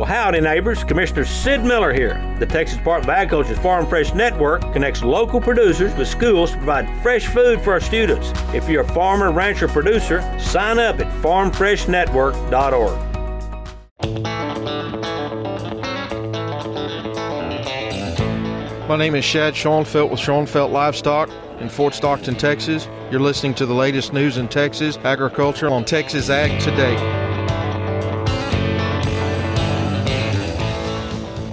Well, howdy, neighbors. Commissioner Sid Miller here. The Texas Department of Agriculture's Farm Fresh Network connects local producers with schools to provide fresh food for our students. If you're a farmer, rancher, producer, sign up at farmfreshnetwork.org. My name is Shad Schoenfeld with Schoenfeld Livestock in Fort Stockton, Texas. You're listening to the latest news in Texas agriculture on Texas Ag Today.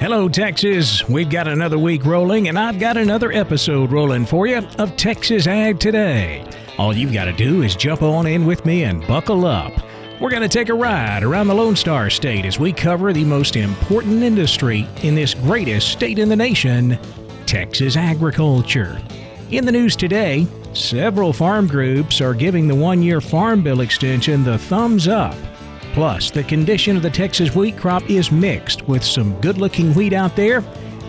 Hello, Texas. We've got another week rolling, and I've got another episode rolling for you of Texas Ag Today. All you've got to do is jump on in with me and buckle up. We're going to take a ride around the Lone Star State as we cover the most important industry in this greatest state in the nation Texas agriculture. In the news today, several farm groups are giving the one year Farm Bill extension the thumbs up Plus, the condition of the Texas wheat crop is mixed with some good looking wheat out there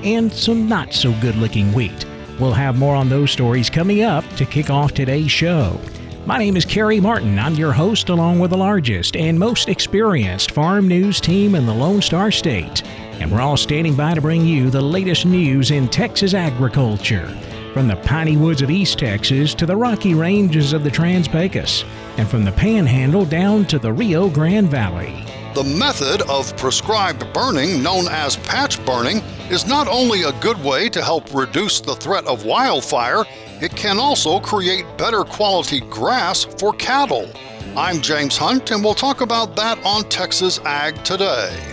and some not so good looking wheat. We'll have more on those stories coming up to kick off today's show. My name is Carrie Martin. I'm your host, along with the largest and most experienced farm news team in the Lone Star State. And we're all standing by to bring you the latest news in Texas agriculture. From the piney woods of East Texas to the rocky ranges of the Trans Pecos and from the Panhandle down to the Rio Grande Valley. The method of prescribed burning, known as patch burning, is not only a good way to help reduce the threat of wildfire, it can also create better quality grass for cattle. I'm James Hunt, and we'll talk about that on Texas Ag Today.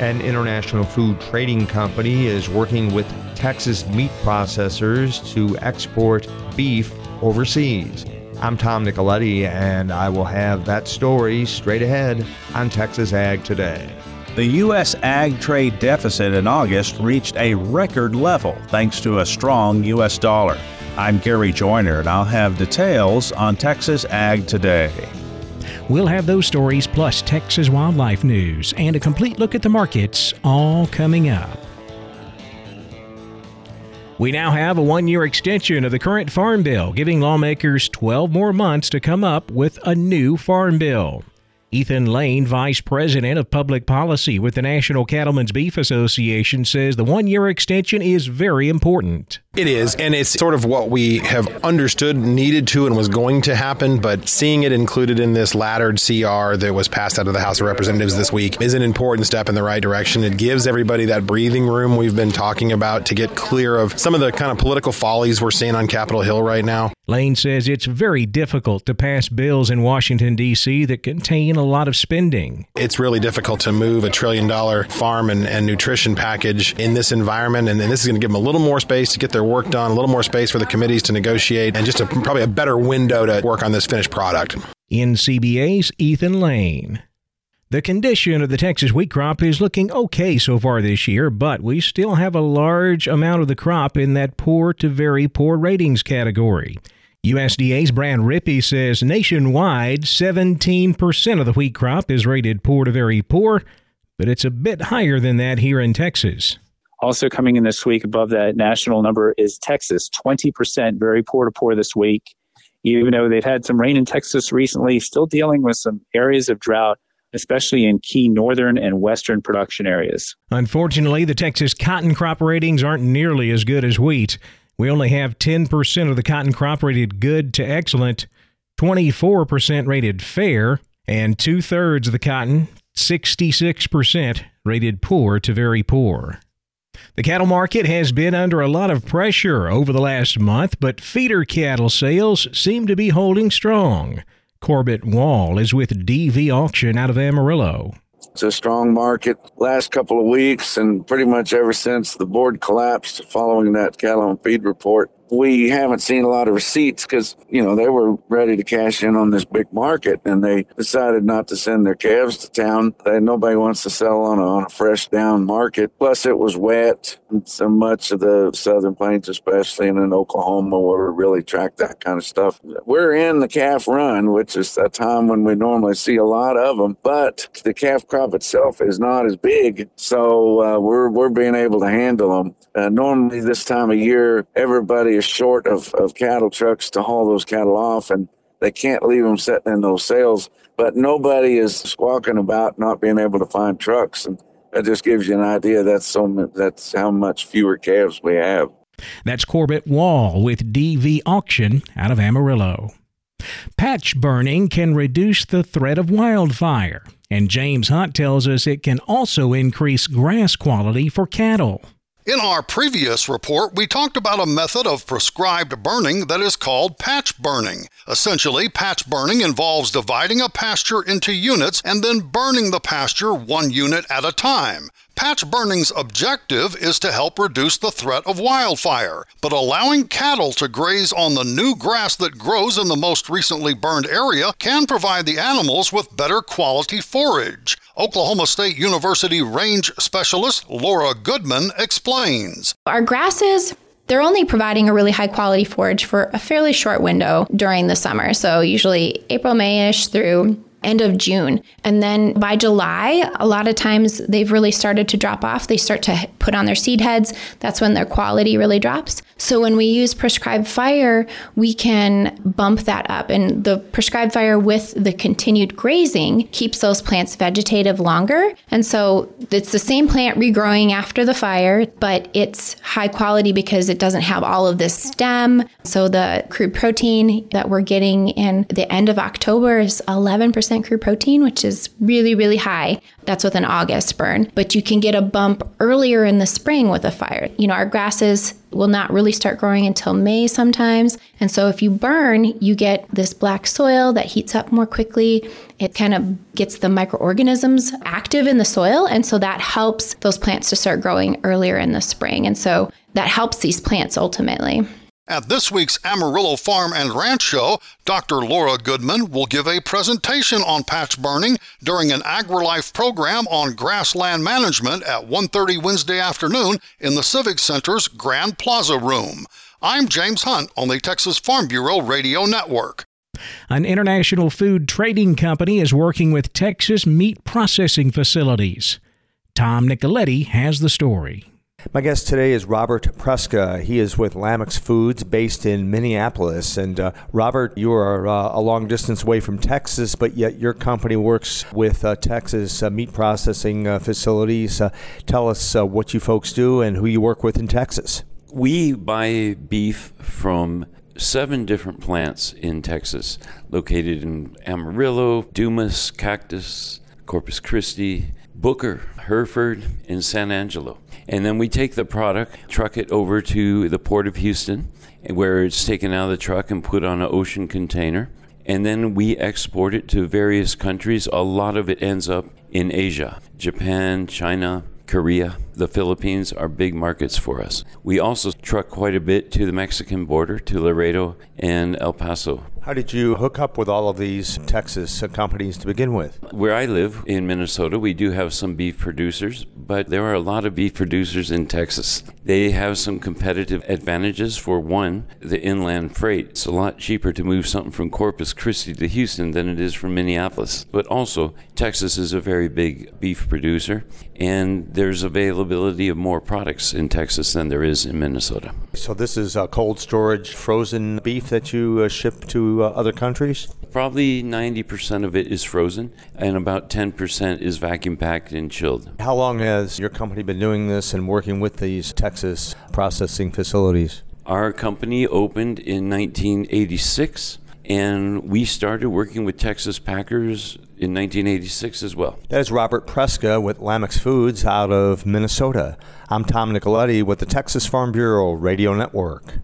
An international food trading company is working with Texas meat processors to export beef overseas. I'm Tom Nicoletti, and I will have that story straight ahead on Texas Ag Today. The U.S. ag trade deficit in August reached a record level thanks to a strong U.S. dollar. I'm Gary Joyner, and I'll have details on Texas Ag Today. We'll have those stories plus Texas wildlife news and a complete look at the markets all coming up. We now have a one year extension of the current Farm Bill, giving lawmakers 12 more months to come up with a new Farm Bill. Ethan Lane, Vice President of Public Policy with the National Cattlemen's Beef Association, says the one year extension is very important. It is, and it's sort of what we have understood needed to and was going to happen, but seeing it included in this laddered CR that was passed out of the House of Representatives this week is an important step in the right direction. It gives everybody that breathing room we've been talking about to get clear of some of the kind of political follies we're seeing on Capitol Hill right now. Lane says it's very difficult to pass bills in Washington, D.C. that contain a lot of spending. It's really difficult to move a trillion dollar farm and, and nutrition package in this environment, and, and this is going to give them a little more space to get their work on, a little more space for the committees to negotiate, and just a, probably a better window to work on this finished product. NCBA's Ethan Lane. The condition of the Texas wheat crop is looking okay so far this year, but we still have a large amount of the crop in that poor to very poor ratings category. USDA's Brad Rippey says nationwide, 17% of the wheat crop is rated poor to very poor, but it's a bit higher than that here in Texas. Also coming in this week above that national number is Texas, 20% very poor to poor this week. Even though they've had some rain in Texas recently, still dealing with some areas of drought, especially in key northern and western production areas. Unfortunately, the Texas cotton crop ratings aren't nearly as good as wheat. We only have 10% of the cotton crop rated good to excellent, 24% rated fair, and two thirds of the cotton, 66%, rated poor to very poor. The cattle market has been under a lot of pressure over the last month, but feeder cattle sales seem to be holding strong. Corbett Wall is with DV Auction out of Amarillo. It's a strong market last couple of weeks and pretty much ever since the board collapsed following that Cattle on Feed report. We haven't seen a lot of receipts because, you know, they were ready to cash in on this big market and they decided not to send their calves to town. Nobody wants to sell on a, on a fresh down market. Plus, it was wet. So much of the southern plains, especially and in Oklahoma, where we really track that kind of stuff. We're in the calf run, which is a time when we normally see a lot of them, but the calf crop itself is not as big. So uh, we're, we're being able to handle them. Uh, normally, this time of year, everybody short of, of cattle trucks to haul those cattle off, and they can't leave them sitting in those sales. But nobody is squawking about not being able to find trucks, and that just gives you an idea. That's so that's how much fewer calves we have. That's Corbett Wall with DV Auction out of Amarillo. Patch burning can reduce the threat of wildfire, and James Hunt tells us it can also increase grass quality for cattle. In our previous report, we talked about a method of prescribed burning that is called patch burning. Essentially, patch burning involves dividing a pasture into units and then burning the pasture one unit at a time. Patch burning's objective is to help reduce the threat of wildfire, but allowing cattle to graze on the new grass that grows in the most recently burned area can provide the animals with better quality forage. Oklahoma State University range specialist Laura Goodman explains. Our grasses they're only providing a really high quality forage for a fairly short window during the summer. So, usually April, Mayish through end of June. And then by July, a lot of times they've really started to drop off. They start to put on their seed heads. That's when their quality really drops. So when we use prescribed fire, we can bump that up. And the prescribed fire with the continued grazing keeps those plants vegetative longer. And so it's the same plant regrowing after the fire, but it's high quality because it doesn't have all of this stem. So the crude protein that we're getting in the end of October is 11% crude protein, which is really, really high. That's with an August burn. But you can get a bump earlier in the spring with a fire. You know, our grasses will not really start growing until May sometimes. And so if you burn, you get this black soil that heats up more quickly. It kind of gets the microorganisms active in the soil. And so that helps those plants to start growing earlier in the spring. And so that helps these plants ultimately. At this week's Amarillo Farm and Ranch Show, Dr. Laura Goodman will give a presentation on patch burning during an AgriLife program on grassland management at 1:30 Wednesday afternoon in the Civic Center's Grand Plaza room. I'm James Hunt on the Texas Farm Bureau Radio Network. An international food trading company is working with Texas meat processing facilities. Tom Nicoletti has the story. My guest today is Robert Preska. He is with Lamex Foods based in Minneapolis. And uh, Robert, you are uh, a long distance away from Texas, but yet your company works with uh, Texas uh, meat processing uh, facilities. Uh, tell us what you folks do and who you work with in Texas. We buy beef from seven different plants in Texas, located in Amarillo, Dumas, Cactus, Corpus Christi, Booker, Hereford, and San Angelo. And then we take the product, truck it over to the Port of Houston, where it's taken out of the truck and put on an ocean container. And then we export it to various countries. A lot of it ends up in Asia, Japan, China, Korea, the Philippines are big markets for us. We also truck quite a bit to the Mexican border, to Laredo and El Paso. How did you hook up with all of these Texas companies to begin with? Where I live in Minnesota, we do have some beef producers, but there are a lot of beef producers in Texas. They have some competitive advantages. For one, the inland freight. It's a lot cheaper to move something from Corpus Christi to Houston than it is from Minneapolis. But also, Texas is a very big beef producer, and there's availability of more products in Texas than there is in Minnesota. So, this is a cold storage frozen beef that you uh, ship to uh, other countries? Probably 90% of it is frozen, and about 10% is vacuum packed and chilled. How long has your company been doing this and working with these Texas processing facilities? Our company opened in 1986 and we started working with Texas Packers in 1986 as well. That is Robert Preska with Lamex Foods out of Minnesota. I'm Tom Nicoletti with the Texas Farm Bureau Radio Network.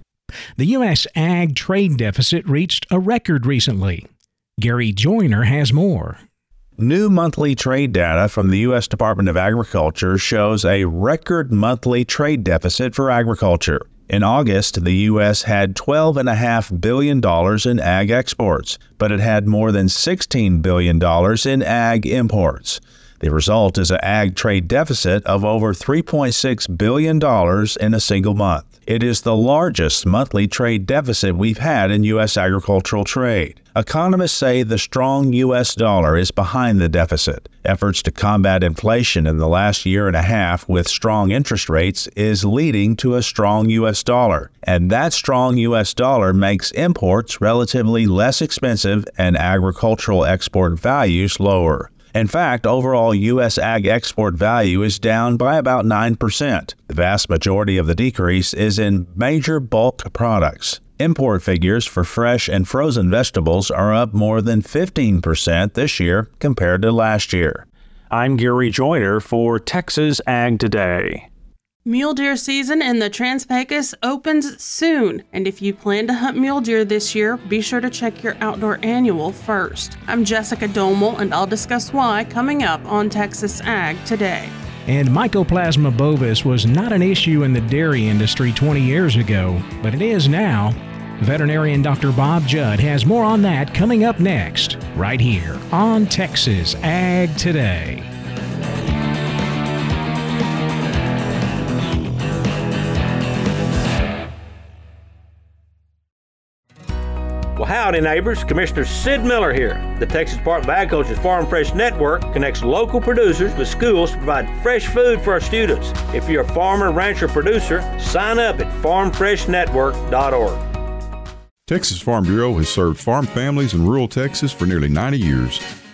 The U.S. ag trade deficit reached a record recently. Gary Joyner has more. New monthly trade data from the U.S. Department of Agriculture shows a record monthly trade deficit for agriculture. In August, the U.S. had $12.5 billion in ag exports, but it had more than $16 billion in ag imports. The result is an ag trade deficit of over $3.6 billion in a single month. It is the largest monthly trade deficit we've had in U.S. agricultural trade. Economists say the strong U.S. dollar is behind the deficit. Efforts to combat inflation in the last year and a half with strong interest rates is leading to a strong U.S. dollar. And that strong U.S. dollar makes imports relatively less expensive and agricultural export values lower. In fact, overall U.S. ag export value is down by about 9%. The vast majority of the decrease is in major bulk products. Import figures for fresh and frozen vegetables are up more than 15% this year compared to last year. I'm Gary Joyner for Texas Ag Today. Mule deer season in the Trans Pecos opens soon, and if you plan to hunt mule deer this year, be sure to check your outdoor annual first. I'm Jessica Domel, and I'll discuss why coming up on Texas Ag today. And Mycoplasma bovis was not an issue in the dairy industry 20 years ago, but it is now. Veterinarian Dr. Bob Judd has more on that coming up next, right here on Texas Ag Today. Howdy, neighbors. Commissioner Sid Miller here. The Texas Department of Agriculture's Farm Fresh Network connects local producers with schools to provide fresh food for our students. If you're a farmer, rancher, producer, sign up at farmfreshnetwork.org. Texas Farm Bureau has served farm families in rural Texas for nearly 90 years.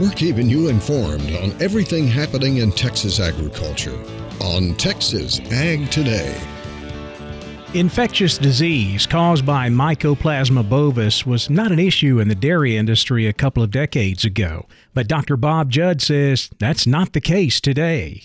We're keeping you informed on everything happening in Texas agriculture on Texas Ag Today. Infectious disease caused by Mycoplasma bovis was not an issue in the dairy industry a couple of decades ago, but Dr. Bob Judd says that's not the case today.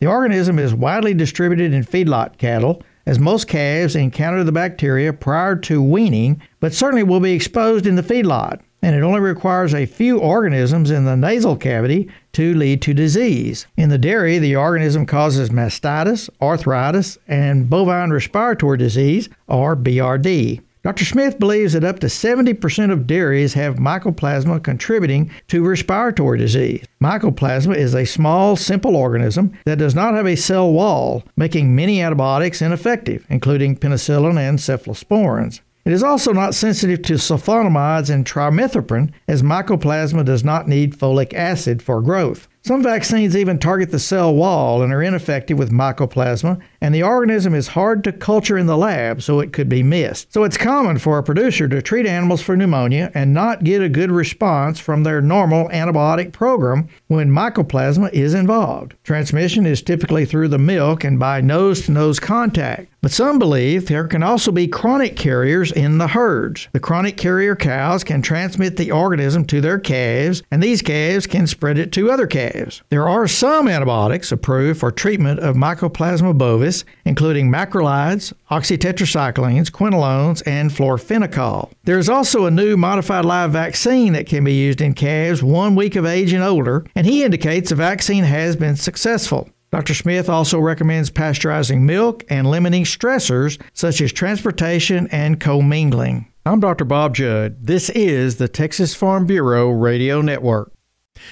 The organism is widely distributed in feedlot cattle, as most calves encounter the bacteria prior to weaning, but certainly will be exposed in the feedlot and it only requires a few organisms in the nasal cavity to lead to disease. In the dairy, the organism causes mastitis, arthritis, and bovine respiratory disease, or BRD. Dr. Smith believes that up to 70% of dairies have mycoplasma contributing to respiratory disease. Mycoplasma is a small, simple organism that does not have a cell wall, making many antibiotics ineffective, including penicillin and cephalosporins. It is also not sensitive to sulfonamides and trimethoprim, as mycoplasma does not need folic acid for growth. Some vaccines even target the cell wall and are ineffective with mycoplasma, and the organism is hard to culture in the lab, so it could be missed. So it's common for a producer to treat animals for pneumonia and not get a good response from their normal antibiotic program when mycoplasma is involved. Transmission is typically through the milk and by nose to nose contact. But some believe there can also be chronic carriers in the herds. The chronic carrier cows can transmit the organism to their calves, and these calves can spread it to other calves. There are some antibiotics approved for treatment of Mycoplasma bovis, including macrolides, oxytetracyclines, quinolones, and florfenicol. There is also a new modified live vaccine that can be used in calves one week of age and older, and he indicates the vaccine has been successful. Dr. Smith also recommends pasteurizing milk and limiting stressors such as transportation and commingling. I'm Dr. Bob Judd. This is the Texas Farm Bureau Radio Network.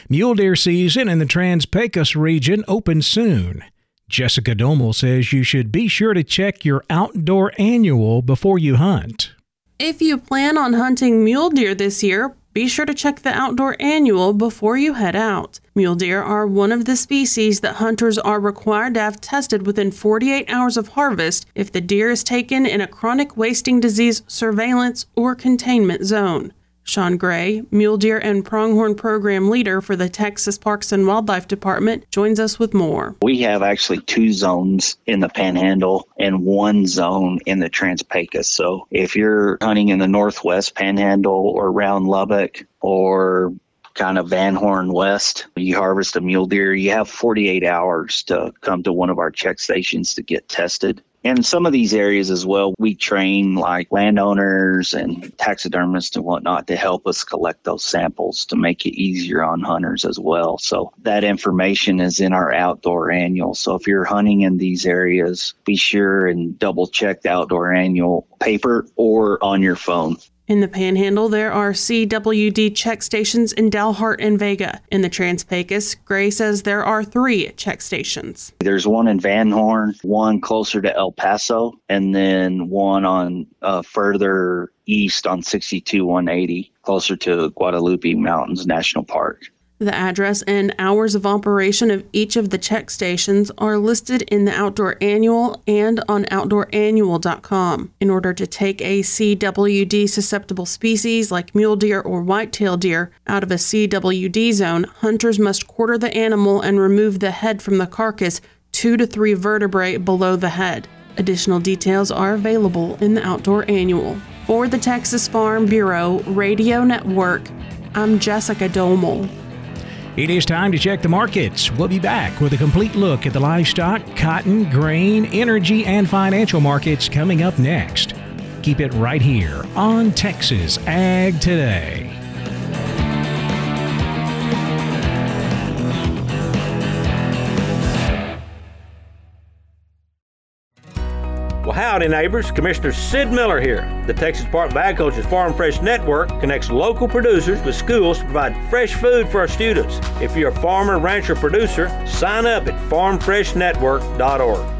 Mule deer season in the Trans Pecos region opens soon. Jessica Domel says you should be sure to check your outdoor annual before you hunt. If you plan on hunting mule deer this year, be sure to check the outdoor annual before you head out. Mule deer are one of the species that hunters are required to have tested within 48 hours of harvest if the deer is taken in a chronic wasting disease surveillance or containment zone. Sean Gray, mule deer and pronghorn program leader for the Texas Parks and Wildlife Department, joins us with more. We have actually two zones in the Panhandle and one zone in the Trans-Pecos. So if you're hunting in the Northwest Panhandle or around Lubbock or kind of Van Horn West, you harvest a mule deer, you have 48 hours to come to one of our check stations to get tested. In some of these areas as well, we train like landowners and taxidermists and whatnot to help us collect those samples to make it easier on hunters as well. So that information is in our outdoor annual. So if you're hunting in these areas, be sure and double check the outdoor annual paper or on your phone. In the Panhandle, there are CWD check stations in Dalhart and Vega. In the Trans-Pecos, Gray says there are three check stations. There's one in Van Horn, one closer to El Paso, and then one on uh, further east on 62 180, closer to Guadalupe Mountains National Park. The address and hours of operation of each of the check stations are listed in the Outdoor Annual and on OutdoorAnnual.com. In order to take a CWD susceptible species like mule deer or whitetail deer out of a CWD zone, hunters must quarter the animal and remove the head from the carcass two to three vertebrae below the head. Additional details are available in the Outdoor Annual. For the Texas Farm Bureau Radio Network, I'm Jessica Domel. It is time to check the markets. We'll be back with a complete look at the livestock, cotton, grain, energy, and financial markets coming up next. Keep it right here on Texas Ag Today. Howdy, neighbors. Commissioner Sid Miller here. The Texas Department of Agriculture's Farm Fresh Network connects local producers with schools to provide fresh food for our students. If you're a farmer, rancher, producer, sign up at farmfreshnetwork.org.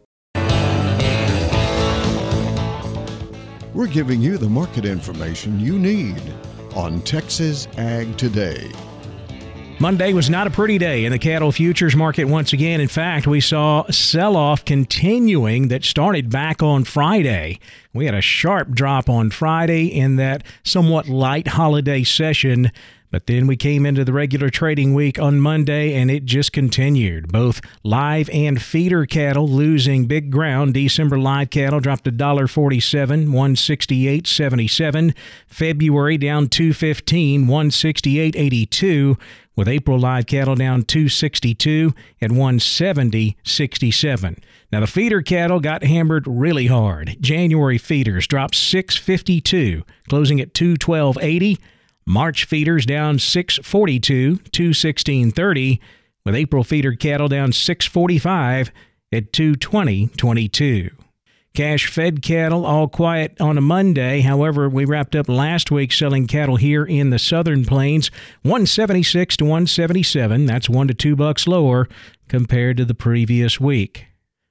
We're giving you the market information you need on Texas Ag Today. Monday was not a pretty day in the cattle futures market once again. In fact, we saw sell off continuing that started back on Friday. We had a sharp drop on Friday in that somewhat light holiday session. But then we came into the regular trading week on Monday and it just continued. Both live and feeder cattle losing big ground. December live cattle dropped $1.47, 168.77. February down 215, 168.82 with April live cattle down 262 at 170.67. Now the feeder cattle got hammered really hard. January feeders dropped 652, closing at 212.80. March feeders down 642, to 1630, with April feeder cattle down 645 at 220.22. Cash fed cattle all quiet on a Monday. However, we wrapped up last week selling cattle here in the southern plains 176 to 177. That's 1 to 2 bucks lower compared to the previous week.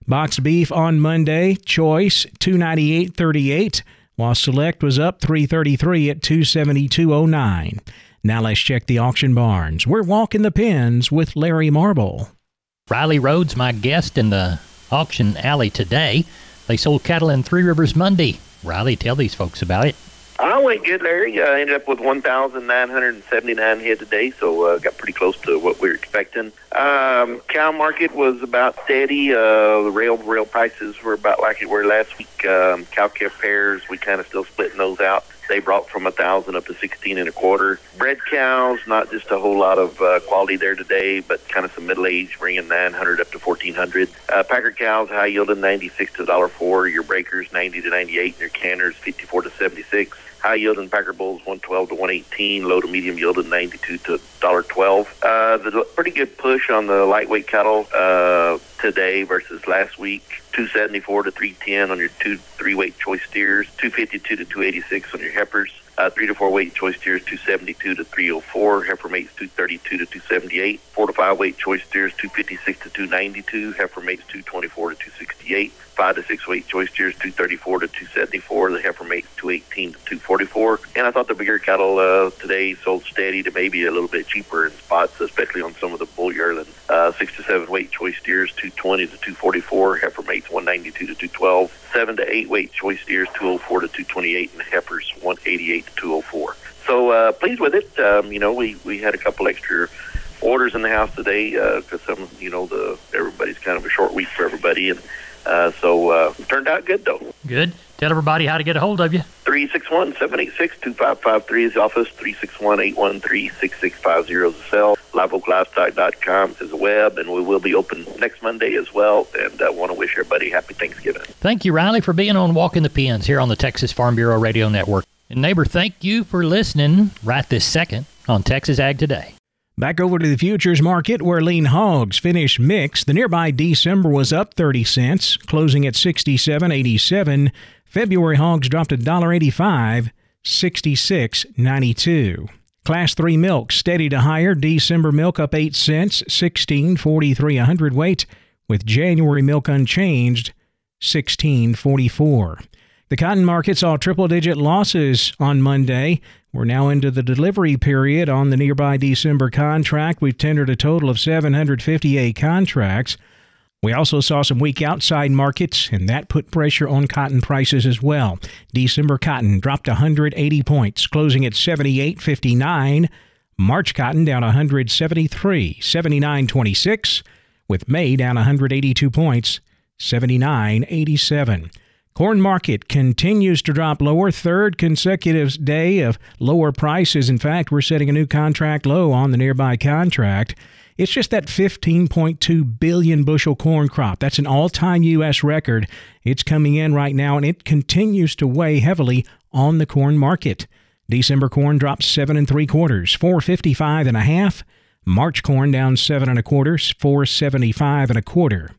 Boxed beef on Monday, choice 298.38, while select was up 333 at 272.09. Now let's check the auction barns. We're walking the pens with Larry Marble. Riley Rhodes, my guest in the auction alley today. They sold cattle in Three Rivers Monday. Riley, tell these folks about it. I went good, Larry. I ended up with 1,979 head today, so uh, got pretty close to what we were expecting. Um, cow market was about steady. Uh, the rail rail prices were about like it were last week. Um, cow calf pairs, we kind of still splitting those out. They brought from a thousand up to sixteen and a quarter. Bred cows, not just a whole lot of uh, quality there today, but kind of some middle age, bringing nine hundred up to fourteen hundred. Uh, packer cows, high yielding ninety six to dollar four. Your breakers ninety to ninety eight. And your canners fifty four to seventy six. High yielding Packer Bulls 112 to 118, low to medium yielding 92 to $1.12. Uh, the pretty good push on the lightweight cattle. Uh, today versus last week. 274 to 310 on your two three weight choice steers, 252 to 286 on your heifers, uh, three to four weight choice steers 272 to 304, heifer mates 232 to 278, four to five weight choice steers 256 to 292, heifer mates 224 to 268, five to six weight choice steers 234 to 274, the heifer mates 218 to 244. And I thought the bigger cattle uh, today sold steady to maybe a little bit cheaper in spots, especially on some of the bull yearlings. Uh, six to seven weight choice steers 220 to 244, heifer mates 192 to 212, seven to eight weight choice steers 204 to 228, and heifers 188 to 204. So uh, pleased with it. Um, you know, we we had a couple extra orders in the house today because some, you know, the everybody's kind of a short week for everybody, and uh, so uh, turned out good though. Good. Tell everybody how to get a hold of you. 361-786-2553 is the office. 361-813-6650 is the cell. LiveOakLivestock.com is the web, and we will be open next Monday as well. And I uh, want to wish everybody happy Thanksgiving. Thank you, Riley, for being on Walking the Pens here on the Texas Farm Bureau Radio Network. And neighbor, thank you for listening right this second on Texas Ag Today. Back over to the futures market where lean hogs finished mixed. The nearby December was up 30 cents, closing at 67.87. February hogs dropped $1.85, 66.92. Class 3 milk steady to higher. December milk up 8 cents, 16.43 a hundredweight, with January milk unchanged, 16.44. The cotton market saw triple digit losses on Monday. We're now into the delivery period on the nearby December contract. We've tendered a total of 758 contracts. We also saw some weak outside markets, and that put pressure on cotton prices as well. December cotton dropped 180 points, closing at 78.59. March cotton down 173, 79.26, with May down 182 points, 79.87. Corn market continues to drop lower, third consecutive day of lower prices. In fact, we're setting a new contract low on the nearby contract. It's just that 15.2 billion bushel corn crop. That's an all time U.S. record. It's coming in right now, and it continues to weigh heavily on the corn market. December corn dropped seven and three quarters, 455 and a half. March corn down seven and a quarter, 475 and a quarter.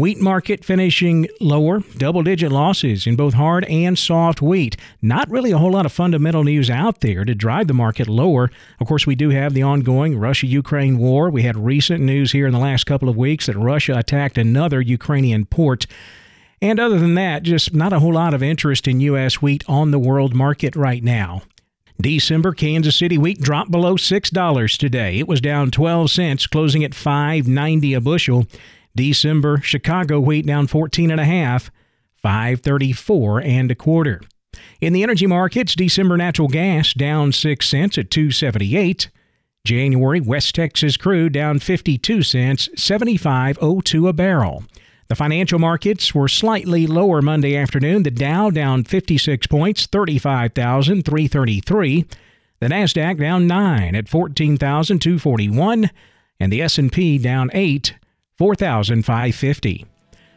Wheat market finishing lower, double digit losses in both hard and soft wheat. Not really a whole lot of fundamental news out there to drive the market lower. Of course, we do have the ongoing Russia Ukraine war. We had recent news here in the last couple of weeks that Russia attacked another Ukrainian port. And other than that, just not a whole lot of interest in U.S. wheat on the world market right now. December Kansas City wheat dropped below $6 today. It was down 12 cents, closing at 5.90 a bushel. December Chicago wheat down 14 and a half, 534 and a quarter. In the energy markets, December natural gas down 6 cents at 278. January West Texas crude down 52 cents, 75.02 a barrel. The financial markets were slightly lower Monday afternoon. The Dow down 56 points, 35,333. The Nasdaq down 9 at 14,241 and the S&P down 8 4,550.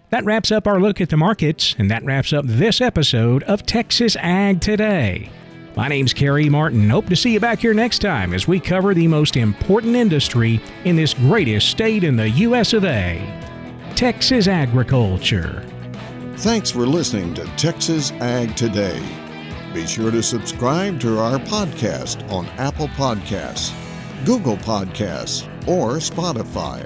That wraps up our look at the markets, and that wraps up this episode of Texas Ag Today. My name's Kerry Martin. Hope to see you back here next time as we cover the most important industry in this greatest state in the U.S. of A. Texas agriculture. Thanks for listening to Texas Ag Today. Be sure to subscribe to our podcast on Apple Podcasts, Google Podcasts, or Spotify.